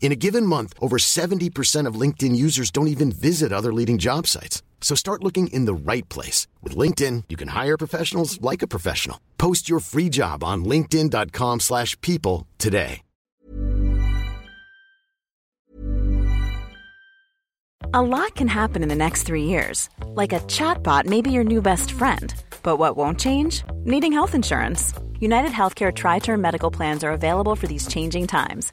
In a given month, over 70% of LinkedIn users don't even visit other leading job sites. So start looking in the right place. With LinkedIn, you can hire professionals like a professional. Post your free job on linkedin.com slash people today. A lot can happen in the next three years. Like a chatbot may be your new best friend. But what won't change? Needing health insurance. United Healthcare Tri Term Medical Plans are available for these changing times.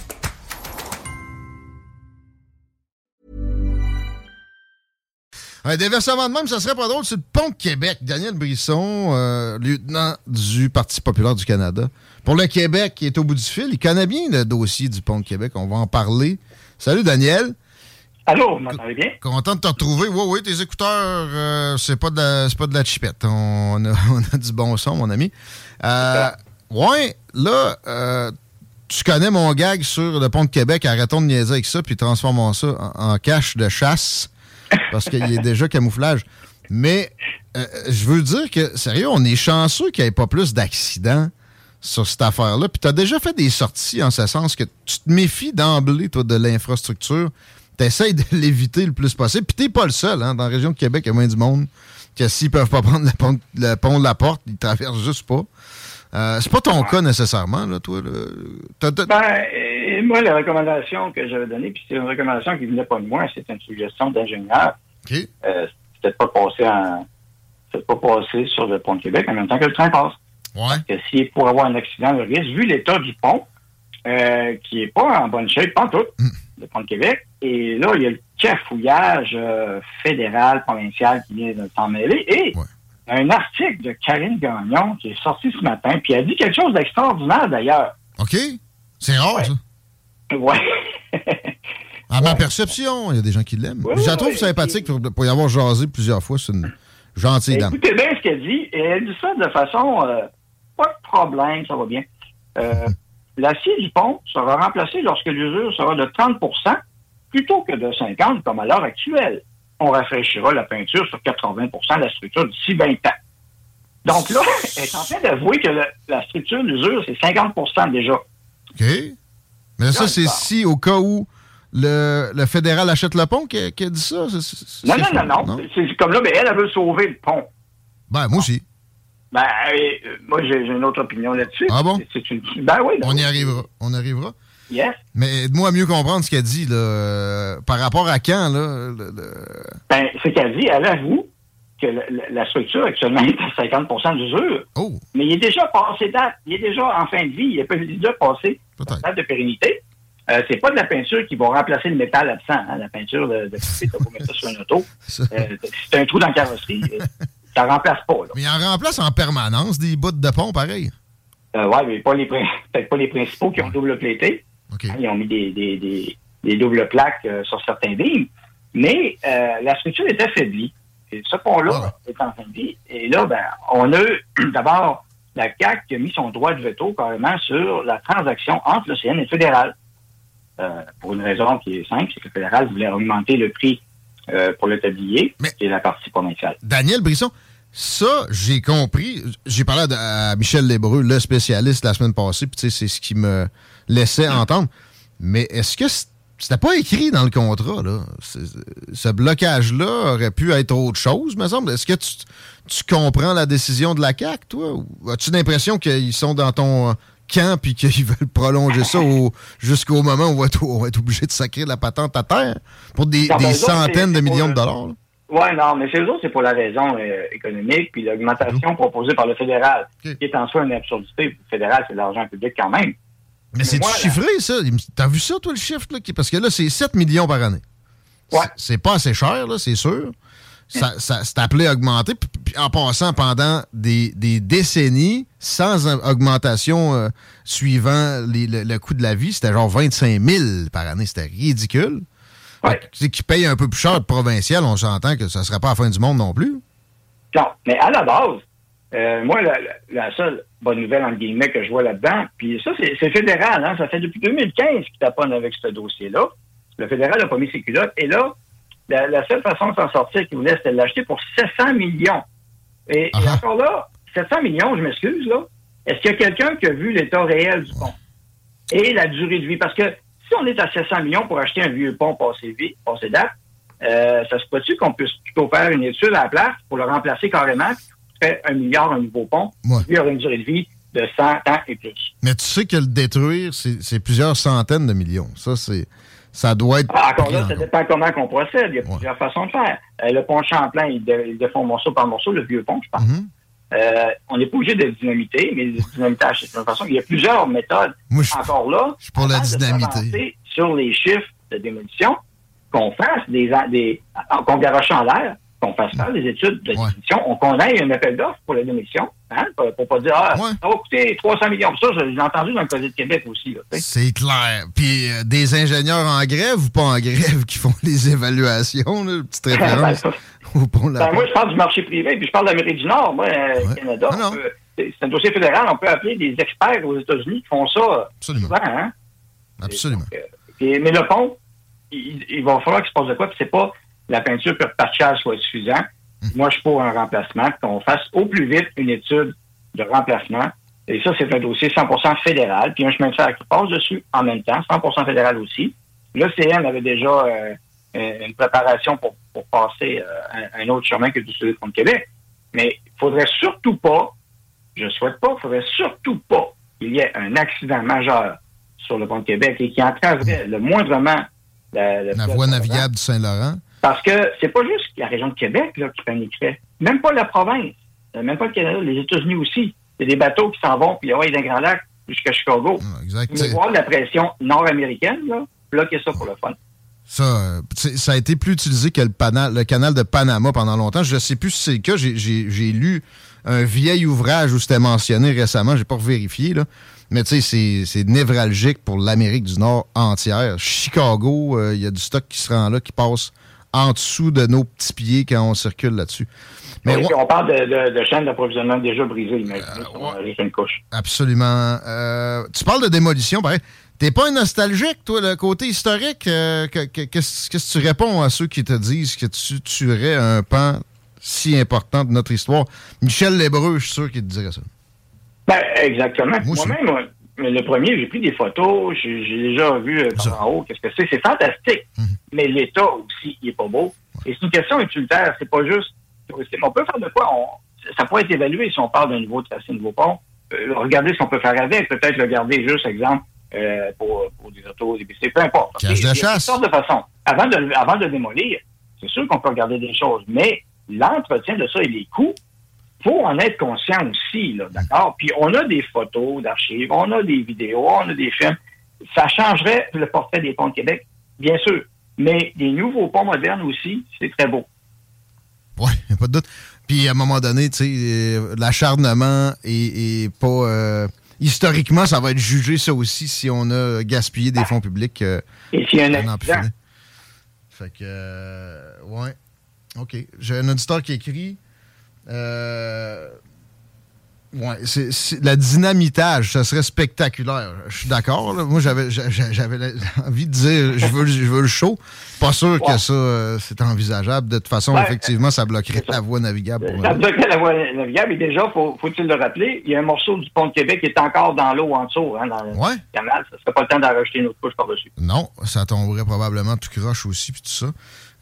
Un déversement de même, ça serait pas drôle. C'est le pont de Québec. Daniel Brisson, euh, lieutenant du Parti populaire du Canada. Pour le Québec, qui est au bout du fil, il connaît bien le dossier du pont de Québec. On va en parler. Salut, Daniel. Allô, vous m'entendez bien? Content de te retrouver. Oui, oui, tes écouteurs, euh, c'est pas, de la, pas de la chipette. On a, on a, du bon son, mon ami. Euh, ouais, là, euh, tu connais mon gag sur le pont de Québec. Arrêtons de niaiser avec ça, puis transformons ça en, en cache de chasse parce qu'il est déjà camouflage. Mais euh, je veux dire que, sérieux, on est chanceux qu'il n'y ait pas plus d'accidents sur cette affaire-là. Puis tu as déjà fait des sorties en ce sens que tu te méfies d'emblée, toi, de l'infrastructure. Tu essaies de l'éviter le plus possible. Puis t'es pas le seul. Hein? Dans la région de Québec, il y a moins du monde que s'ils peuvent pas prendre le pont, le pont de la porte, ils traversent juste pas. Euh, c'est pas ton cas nécessairement, là, toi. Là. Ben, moi, la recommandation que j'avais donnée, puis c'est une recommandation qui venait pas de moi, c'est une suggestion d'ingénieur. Okay. Euh, c'était pas passé en, c'était pas passé sur le pont de Québec en même temps que le train passe. Ouais. Parce que s'il pour avoir un accident, le risque, vu l'état du pont, euh, qui est pas en bonne shape, pas en tout, Mm. le pont de Québec, et là, il y a le cafouillage euh, fédéral, provincial qui vient de s'en mêler, et Ouais. un article de Karine Gagnon qui est sorti ce matin, puis elle dit quelque chose d'extraordinaire d'ailleurs. OK? C'est rare, Ouais. ça. Ouais. À ma perception, il y a des gens qui l'aiment. Ouais, je la trouve ouais. sympathique pour, pour y avoir jasé plusieurs fois. C'est une gentille dame. Écoutez bien ce qu'elle dit. Elle dit ça de façon euh, pas de problème, ça va bien. Euh, L'acier du pont sera remplacé lorsque l'usure sera de 30% plutôt que de 50 comme à l'heure actuelle. On rafraîchira la peinture sur 80% de la structure d'ici 20 ans. Donc là, elle est en train d'avouer que le- la structure d'usure, c'est 50% déjà. OK? Mais ça, c'est si, au cas où le, le fédéral achète le pont, qui a dit ça? Non, non, non, non. C'est c'est comme là, mais elle, elle veut sauver le pont. Ben, moi aussi. Ben, euh, moi, j'ai une autre opinion là-dessus. Ah bon? Une... Ben oui, ben On y oui. arrivera. On arrivera. Yes. Mais aide-moi à mieux comprendre ce qu'elle dit, là. euh, par rapport à quand, là? le- le- Ben, c'est qu'elle dit, elle avoue que la, structure actuellement est à 50% d'usure, Oh, mais il est déjà passé date, il est déjà en fin de vie, il est déjà passé date de pérennité. Euh, c'est pas de la peinture qui va remplacer le métal absent, hein, la peinture de, de tu vas mettre ça sur une auto. Euh, c'est un trou dans la carrosserie, euh, ça remplace pas. Là. Mais il en remplace en permanence des bouts de pont, pareil. Euh, ouais, mais pas les peut-être pas les principaux qui ont double plaité. OK. Hein, Ils ont mis des, des, des, des doubles plaques sur certains lignes. Mais la structure est affaiblie. Et ce pont-là Ah est en fin de vie. Et là, ben, on a d'abord la CAC a mis son droit de veto carrément sur la transaction entre le CN et le fédéral. Euh, pour une raison qui est simple, c'est que le fédéral voulait augmenter le prix euh, pour le tablier, qui est la partie provinciale. Daniel Brisson, ça, j'ai compris. J'ai parlé à, Michel Lébreux, le spécialiste, la semaine passée, puis c'est ce qui me laissait entendre. Mais est-ce que c'était pas écrit dans le contrat, là? Ce blocage-là aurait pu être autre chose, me semble. Est-ce que tu, comprends la décision de la CAQ, toi? As-tu l'impression qu'ils sont dans ton camp puis qu'ils veulent prolonger ça jusqu'au moment où on va, être, obligé de sacrer la patente à terre pour des, centaines de millions de dollars? Oui, non, mais c'est autres, c'est pour la raison euh, économique, puis l'augmentation proposée par le fédéral, qui est en soi une absurdité. Le fédéral, c'est de l'argent public quand même. Mais, c'est chiffré, ça? T'as vu ça, toi, le chiffre? Là? Parce que là, c'est 7 millions par année. Ouais. C'est pas assez cher, là, c'est sûr. Ça, ça c'est appelé à augmenter. Puis en passant pendant des, décennies, sans augmentation euh, suivant le, coût de la vie, c'était genre 25 000 par année. C'était ridicule. Ouais. Qui paye un peu plus cher de provincial, on s'entend que ça ne serait pas la fin du monde non plus. Non, mais à la base, euh, moi, la, seule bonne nouvelle, entre guillemets, que je vois là-dedans, puis ça, c'est fédéral, hein, ça fait depuis 2015 qu'il taponne avec ce dossier-là. Le fédéral n'a pas mis ses culottes. Et là, la, seule façon de s'en sortir qu'il voulait, c'était de l'acheter pour 700 millions. Et, et, uh-huh. encore là, 700 millions, je m'excuse, là, est-ce qu'il y a quelqu'un qui a vu l'état réel du pont? Et la durée de vie? Parce que si on est à 700 millions pour acheter un vieux pont passé, vie, passé date, euh, ça se peut-tu qu'on puisse plutôt faire une étude à la place pour le remplacer carrément, fait un milliard un nouveau pont, il y aura une durée de vie de 100 ans et plus. Mais tu sais que le détruire, c'est plusieurs centaines de millions. Ça, c'est ça doit être. Ah, encore là, ça dépend comment on procède. Il y a plusieurs façons de faire. Euh, le pont Champlain, il, il défend morceau par morceau, le vieux pont, je pense. Mm-hmm. Euh, on n'est pas obligé de dynamiter, mais le dynamitage, c'est une façon. Il y a plusieurs méthodes. Encore là, je suis pour la dynamiter. Sur les chiffres de démolition, qu'on fasse des, des qu'on garoche en l'air, qu'on fasse faire des études de démolition, qu'on ait un appel d'offres pour la démolition, hein, pour, pour pas dire, ah, ça va coûter 300 millions. Ça, j'ai entendu dans le Code de Québec aussi. C'est clair. Puis euh, des ingénieurs en grève ou pas en grève qui font les évaluations, là, petite référence. Ben, moi, je parle du marché privé, puis je parle de l'Amérique du Nord, moi, euh, Canada. C'est un dossier fédéral, on peut appeler des experts aux États-Unis qui font ça Absolument. souvent. Hein? Absolument. Euh, mais le pont, il, va falloir qu'il se passe de quoi, puis c'est pas la peinture que patchage soit suffisant. Hum. Moi, je suis pour un remplacement, qu'on fasse au plus vite une étude de remplacement. Et ça, c'est un dossier 100% fédéral, puis un chemin de fer qui passe dessus en même temps, 100% fédéral aussi. L'OCN avait déjà euh, une préparation pour, passer euh, un, autre chemin que du sud de Québec. Mais il faudrait surtout pas, je souhaite pas, il faudrait surtout pas qu'il y ait un accident majeur sur le pont de Québec et qui entraverait le moindrement la, voie navigable du Saint-Laurent. Parce que c'est pas juste la région de Québec là, qui paniquerait. Même pas la province. Euh, même pas le Canada. Les États-Unis aussi. Il y a des bateaux qui s'en vont, puis ouais, d'un Grand Lac jusqu'à Chicago. Ah, exact. Vous voir la pression nord-américaine, là, bloquer ça pour le fun. Ça, euh, ça a été plus utilisé que le, le canal de Panama pendant longtemps. Je ne sais plus si c'est le cas. J'ai lu un vieil ouvrage où c'était mentionné récemment. J'ai pas vérifié, là. Mais tu sais, c'est névralgique pour l'Amérique du Nord entière. Chicago, euh, il y a du stock qui se rend là, qui passe en dessous de nos petits pieds quand on circule là-dessus. Mais on parle de, de, chaînes d'approvisionnement déjà brisées, mais euh, une couche. Absolument. Euh, tu parles de démolition, pareil. T'es pas un nostalgique, toi, le côté historique. Qu'est-ce que tu réponds à ceux qui te disent que tu tuerais un pan si important de notre histoire? Michel Lébreux, je suis sûr qu'il te dirait ça. Ben, exactement. Moi-même, le premier, j'ai pris des photos, j'ai déjà vu euh, en haut qu'est-ce que c'est. C'est fantastique. Mhm. Mais l'État aussi, il est pas beau. Et c'est une question utilitaire. C'est pas juste On peut faire de quoi? ça pourrait être évalué si on parle d'un nouveau tracé, un nouveau pont. Euh, regardez ce qu'on peut faire avec. Peut-être le garder juste, exemple, euh, pour, des autos, des BC, peu importe. Cache de chasse. de façon. Avant de, avant de démolir, c'est sûr qu'on peut regarder des choses, mais l'entretien de ça et les coûts, faut en être conscient aussi, là, d'accord? Puis on a des photos d'archives, on a des vidéos, on a des films. Ça changerait le portrait des ponts de Québec, bien sûr. Mais des nouveaux ponts modernes aussi, c'est très beau. Oui, il a pas de doute. Puis à un moment donné, tu sais, euh, l'acharnement est, pas. Euh, historiquement, ça va être jugé, ça aussi, si on a gaspillé des fonds publics. Euh, Et s'il y a un accident. Fait que. ouais. OK. J'ai un auditeur qui écrit. Euh, Ouais, c'est, la dynamitage, ça serait spectaculaire. Je suis d'accord. Moi, j'avais, j'avais envie de dire, je veux, je veux le show. Pas sûr que ça, euh, c'est envisageable. De toute façon, effectivement, ça bloquerait la voie navigable. ça bloquerait la voie navigable. Et déjà, faut, faut-il le rappeler, il y a un morceau du pont de Québec qui est encore dans l'eau en dessous, hein, dans le canal. Ça serait pas le temps d'en rajouter une autre couche par-dessus. Non, ça tomberait probablement tout croche aussi, puis tout ça.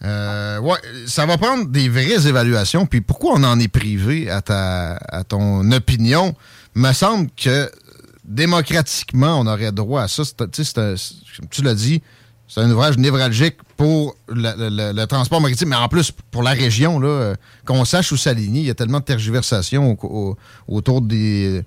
Euh, ouais, ça va prendre des vraies évaluations. Puis pourquoi on en est privé à, ta, à ton opinion? Me semble que démocratiquement, on aurait droit à ça. tu l'as dit, c'est un ouvrage névralgique pour le, transport maritime, mais en plus pour la région, là, euh, qu'on sache où s'aligner. Il y a tellement de tergiversations autour des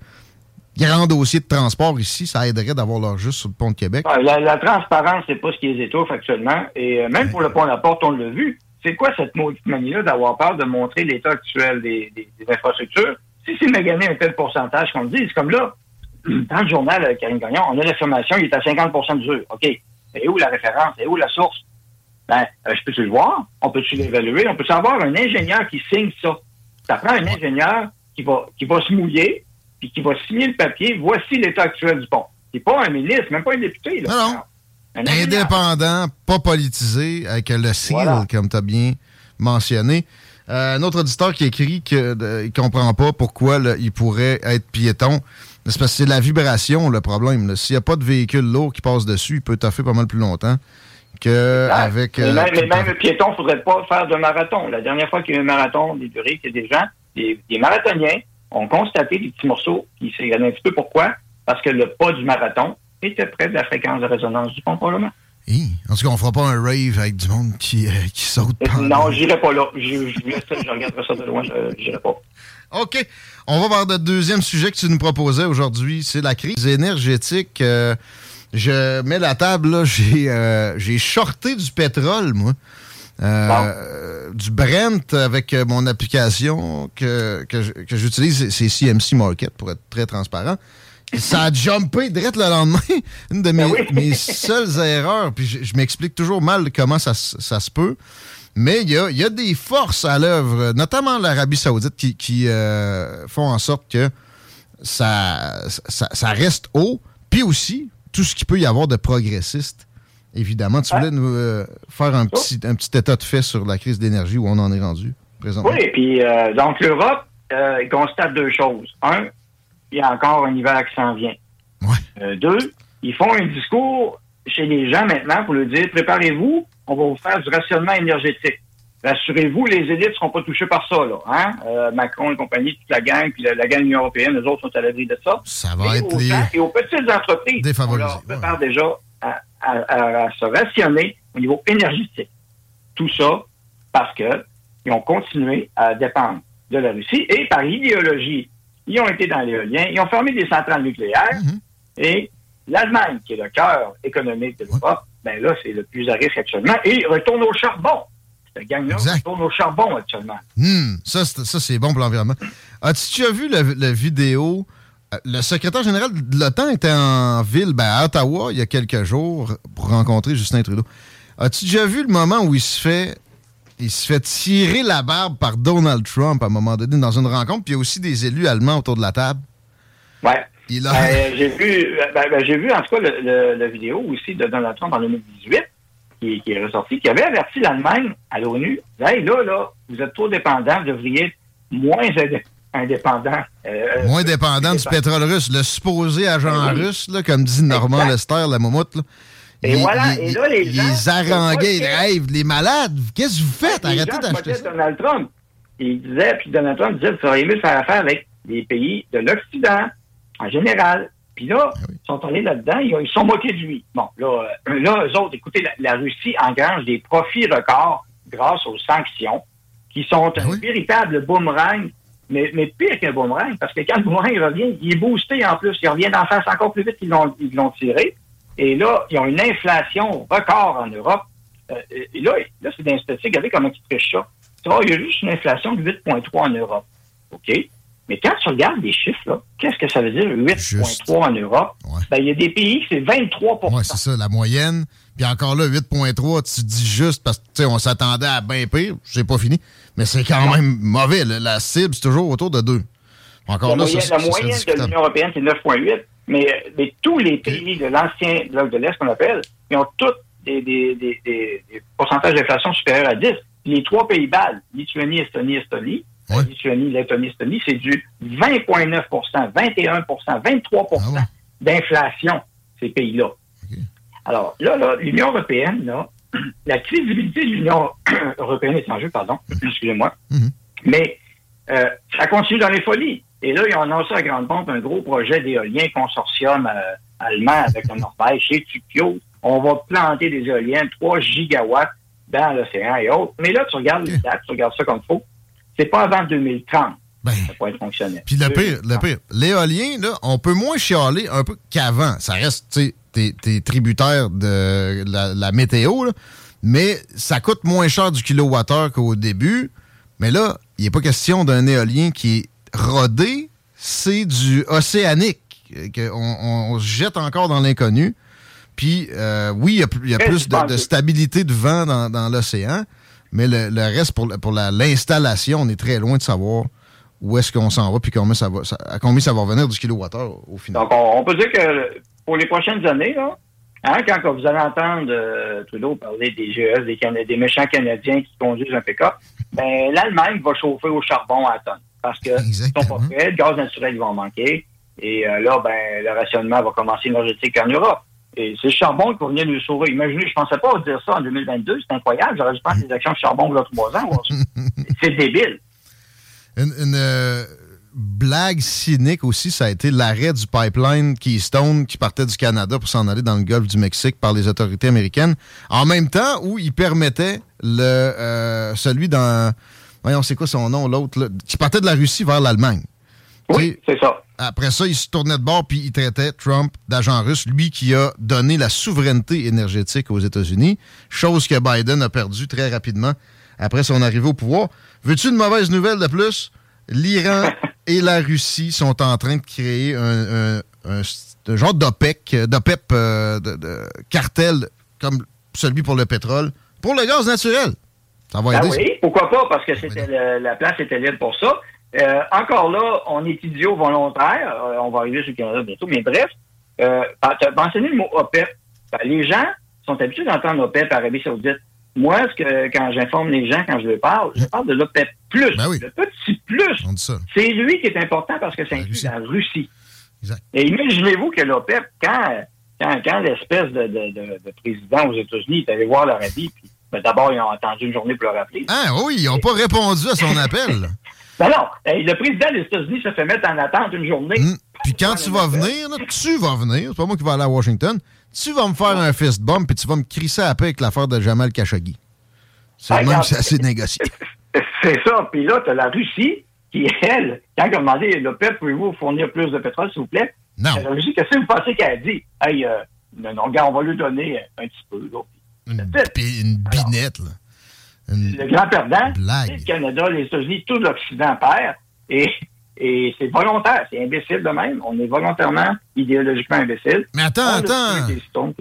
grand dossier de transport ici, ça aiderait d'avoir leur juste sur le pont de Québec. La, transparence, c'est pas ce qui les étouffe actuellement. Et euh, même pour le pont de la Porte, on l'a vu. C'est quoi cette maudite manie-là d'avoir peur de montrer l'état actuel des, infrastructures? Si c'est magané un tel pourcentage qu'on dit, c'est comme là, dans le journal, euh, Karine Gagnon, on a l'affirmation, il est à 50% d'usure. OK. Et où la référence? Et où la source? Ben, euh, je peux-tu le voir? On peut-tu l'évaluer? On peut savoir un ingénieur qui signe ça? Ça prend un ingénieur qui va, qui va se mouiller, puis qui va signer le papier, voici l'état actuel du pont. C'est pas un ministre, même pas un député. Là. Non, non. Indépendant, pas politisé, avec le seal, comme tu as bien mentionné. Euh, un autre auditeur qui écrit qu'il ne comprend pas pourquoi il pourrait être piéton. C'est parce que c'est la vibration le problème. S'il n'y a pas de véhicule lourd qui passe dessus, il peut taffer pas mal plus longtemps qu'avec. Euh, mais, même, même, le piéton ne faudrait pas faire de marathon. La dernière fois qu'il y a eu un marathon des durées, il y a des gens, des marathoniens ont constaté des petits morceaux qui s'est un petit peu pourquoi? Parce que le pas du marathon était près de la fréquence de résonance du pont, probablement. En tout cas, on fera pas un rave avec du monde qui, euh, qui saute. Euh, non, j'irai pas là. Je, je, regarderai ça de loin, je n'irai pas. OK. On va voir le deuxième sujet que tu nous proposais aujourd'hui. C'est la crise énergétique. Euh, je mets la table, là. J'ai shorté du pétrole, moi. Euh, du Brent avec euh, mon application que, que, j'utilise, c'est CMC Market pour être très transparent. Ça a jumpé direct le lendemain. Une de mes, ben seules erreurs. Puis je, m'explique toujours mal comment ça, se peut. Mais il y a, des forces à l'œuvre, notamment l'Arabie Saoudite, qui, euh, font en sorte que ça, ça, reste haut. Puis aussi, tout ce qu'il peut y avoir de progressiste Évidemment. Tu voulais nous euh, faire un petit, un petit état de fait sur la crise d'énergie où on en est rendu présentement. Oui, puis euh, donc l'Europe euh, constate deux choses. Un, il y a encore un hiver qui s'en vient. deux, ils font un discours chez les gens maintenant pour leur dire préparez-vous, on va vous faire du rationnement énergétique. Rassurez-vous, les élites ne seront pas touchées par ça. Là, hein? Macron et compagnie, toute la gang, puis la, gang de l'Union européenne, les autres sont à l'abri de ça. Ça va être les... et aux petites entreprises, on leur prépare déjà à, à, se rationner au niveau énergétique. Tout ça parce qu'ils ont continué à dépendre de la Russie et par idéologie, ils ont été dans l'éolien, ils ont fermé des centrales nucléaires mhm. et l'Allemagne, qui est le cœur économique de l'Europe, ben là, c'est le plus à risque actuellement et retourne au charbon. Cette gang-là retourne au charbon actuellement. Hmm. ça, c'est bon pour l'environnement. As-tu déjà vu la vidéo le secrétaire général de l'OTAN était en ville, ben, à Ottawa, il y a quelques jours, pour rencontrer Justin Trudeau. As-tu déjà vu le moment où il se fait il se fait tirer la barbe par Donald Trump à un moment donné dans une rencontre, puis il y a aussi des élus allemands autour de la table? Ouais. Ben, j'ai vu, ben, ben, j'ai vu en tout cas la vidéo aussi de Donald Trump en 2018 qui, qui est ressorti, qui avait averti l'Allemagne à l'ONU. Hey, là, là, vous êtes trop dépendants, vous devriez être moins indépendant. Euh, Moins dépendant du pétrole russe. Le supposé agent russe, là, comme dit Normand Lester, la moumoute. Là. Et voilà, et là, les gens... Les harangués, les rêves, les malades, qu'est-ce que vous faites? Arrêtez d'acheter ça. Donald Trump. Il disait, puis Donald Trump disait, ça aurait mieux faire affaire avec les pays de l'Occident, en général. Puis là, ah ils sont allés là-dedans, ils, sont moqués de lui. Bon, là, euh, là eux autres, écoutez, la, Russie engrange des profits records grâce aux sanctions, qui sont ah un véritable boomerang mais, pire qu'un boomerang, parce que quand le boomerang revient, il est boosté en plus. Il revient d'en face encore plus vite qu'ils l'ont tiré. Et là, ils ont une inflation record en Europe. Euh, et là, là c'est d'un. Regardez comment ils trichent ça. Il y a juste une inflation de 8,3 en Europe. OK? Mais quand tu regardes les chiffres, qu'est-ce que ça veut dire 8,3 en Europe? Ben, il y a des pays, c'est 23% Oui, c'est ça, la moyenne. Puis encore là, 8,3, tu dis juste parce que on s'attendait à bien pire. C'est pas fini. Mais c'est quand même mauvais. La cible, c'est toujours autour de 2. Encore la là, moyenne, ça, la ça moyenne de l'Union européenne, c'est 9,8. Mais, mais tous les pays de l'ancien bloc de l'Est, qu'on appelle, ils ont tous des, des, des, des- pourcentages d'inflation supérieurs à 10. Les trois pays balles, Lituanie, Estonie, Estonie, Ouais. Lettonie, Estonie, c'est du 20,9% 21% 23 Ah ouais. d'inflation, ces pays-là. Alors, là, là, l'Union européenne, là, la crédibilité de l'Union européenne est en jeu, pardon, excusez-moi. Mhm. Mais euh, ça continue dans les folies. Et là, ils ont annoncé à grande pompe un gros projet d'éolien consortium euh, allemand avec la Norvège chez Tukio. On va planter des éoliennes, 3 gigawatts dans l'océan et autres. Mais là, tu regardes les dates, tu regardes ça comme il faut. C'est pas avant 2030 Ben, que ça pourrait être fonctionnel. Puis le pire, le pire, l'éolien, là, on peut moins chialer un peu qu'avant. Ça reste, tu sais, t'es- t'es tributaire de la, la météo, là, mais ça coûte moins cher du kilowattheure qu'au début. Mais là, il n'est pas question d'un éolien qui est rodé, c'est du océanique. euh, que on, on- on se jette encore dans l'inconnu. Puis, euh, oui, il y a, plus- il y a Très plus de, stabilité de vent dans, dans l'océan, mais le, le reste, pour, pour la- l'installation, on est très loin de savoir où est-ce qu'on s'en va, puis combien ça va, ça- à combien ça va revenir du kilowattheure au final. Donc, on, on peut dire que pour les prochaines années, là, hein, quand vous allez entendre euh, Trudeau parler des GES, des, Cana- des méchants Canadiens qui conduisent un pick-up, ben, l'Allemagne va chauffer au charbon à tonne. Parce que ils sont Exactement. pas prêts, le gaz naturel, ils vont manquer. Et euh, là, ben, le rationnement va commencer énergétique en Europe. Et c'est le charbon qui va venir nous sauver. Imaginez, je pensais pas dire ça en 2022, c'est incroyable. J'aurais dû prendre des actions de charbon il y a trois ans. c'est débile. Une, une, euh, blague cynique aussi, ça a été l'arrêt du pipeline Keystone qui partait du Canada pour s'en aller dans le golfe du Mexique par les autorités américaines, en même temps où il permettait le euh, celui dans... Voyons, c'est quoi son nom, l'autre, qui partait de la Russie vers l'Allemagne. Oui, c'est ça. Après ça, il se tournait de bord puis il traitait Trump d'agent russe, lui qui a donné la souveraineté énergétique aux États-Unis, chose que Biden a perdue très rapidement après son arrivée au pouvoir. Veux-tu une mauvaise nouvelle de plus? L'Iran et la Russie sont en train de créer un, un- un- un genre d'OPEC, d'OPEP, euh, de, de cartel comme celui pour le pétrole, pour le gaz naturel. Ça va Ah aider. ça. oui, pourquoi pas, parce que c'était le- la place était libre pour ça. Euh, encore là, on est idiot volontaire. Euh, on va arriver sur le Canada bientôt, mais bref, euh, tu as mentionné le mot OPEP. Ben, les gens sont habitués d'entendre OPEP Arabie Saoudite. Moi, ce que, quand j'informe les gens, quand je leur parle, je parle de l'OPEP plus. Ben oui. Le petit plus, c'est lui qui est important parce que ça La inclut Russie. la Russie. Exact. Et imaginez-vous que l'OPEP, quand, quand, quand l'espèce de, de, de- de président aux États-Unis est allé voir l'Arabie, puis ben, d'abord, ils ont attendu une journée pour le rappeler. Ah oui, ils n'ont pas répondu à son appel. Ben non, le président des États-Unis se fait mettre en attente une journée. Hmm. Puis quand tu vas venir, là, tu vas venir, c'est pas moi qui vais aller à Washington, tu vas me faire un fist bump puis tu vas me crisser à paix avec l'affaire de Jamal Khashoggi. C'est Ah, même c'est assez négocié. C'est ça. Puis là, tu as la Russie qui, elle, quand elle a demandé l'OPEP, pouvez-vous fournir plus de pétrole, s'il vous plaît? Non. La Russie, qu'est-ce que vous pensez qu'elle a dit? Hey, euh, non, on va lui donner un petit peu. là. Une, une binette, là. Le grand perdant, c'est le Canada, les États-Unis, tout l'Occident perd. Et, et c'est volontaire, c'est imbécile de même. On est volontairement, idéologiquement imbécile. Mais attends, On a attends.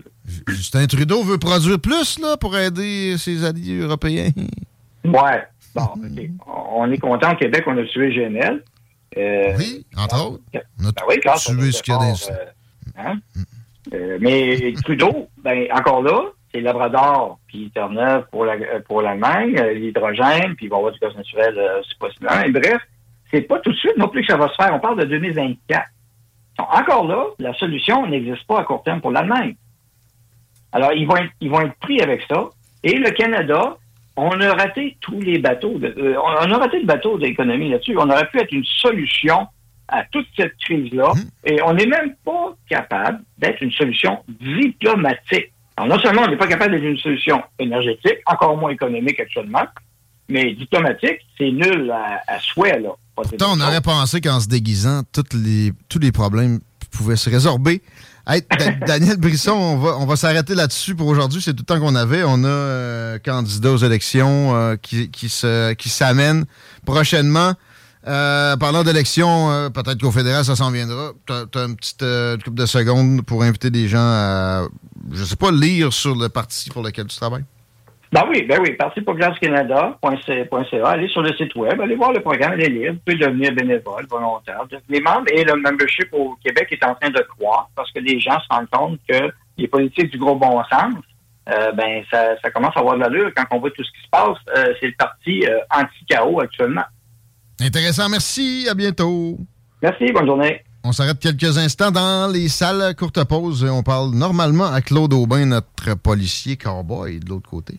Justin Trudeau veut produire plus là, pour aider ses alliés européens. Ouais. Bon. On est content au Québec, on a tué GNL. Euh, Oui, entre autres. On a Ben oui, grâce à tué ce qu'il y a dans euh, hein? Euh, mais Trudeau, ben encore là, c'est Labrador puis Terre-Neuve pour la, euh, pour l'Allemagne, euh, l'hydrogène, puis il va y avoir du gaz naturel euh, si possible. Et bref, c'est pas tout de suite non plus que ça va se faire. On parle de 2024. Donc, encore là, la solution n'existe pas à court terme pour l'Allemagne. Alors, ils vont, être, ils vont être pris avec ça. Et le Canada, on a raté tous les bateaux. De, euh, on a raté le bateau de l'économie là-dessus. On aurait pu être une solution à toute cette crise-là. Et on n'est même pas capable d'être une solution diplomatique. Alors, non seulement on n'est pas capable d'être une solution énergétique, encore moins économique actuellement, mais diplomatique, c'est nul à, à souhait, là. Pourtant, on aurait pensé qu'en se déguisant, toutes les, tous les problèmes pouvaient se résorber. Hey, Daniel Brisson, on va, on va s'arrêter là-dessus pour aujourd'hui. C'est tout le temps qu'on avait. On a euh, candidat aux élections euh, qui, qui s'amène prochainement. Euh, parlant d'élections, euh, peut-être qu'au fédéral, ça s'en viendra. Tu as, une petite euh, couple de secondes pour inviter des gens à, je sais pas, lire sur le parti pour lequel tu travailles? Ben oui, ben oui, Parti populaire du Canada.ca, allez sur le site web, allez voir le programme, il est libre, vous pouvez devenir bénévole, volontaire, devenir membre, et le membership au Québec est en train de croître parce que les gens se rendent compte que les politiques du gros bon sens, euh, ben ça, commence à avoir de l'allure quand on voit tout ce qui se passe. C'est le parti anti-chaos actuellement. Intéressant, merci, à bientôt. Merci, bonne journée. On s'arrête quelques instants dans les salles courte pause. On parle normalement à Claude Aubin, notre policier cowboy, de l'autre côté.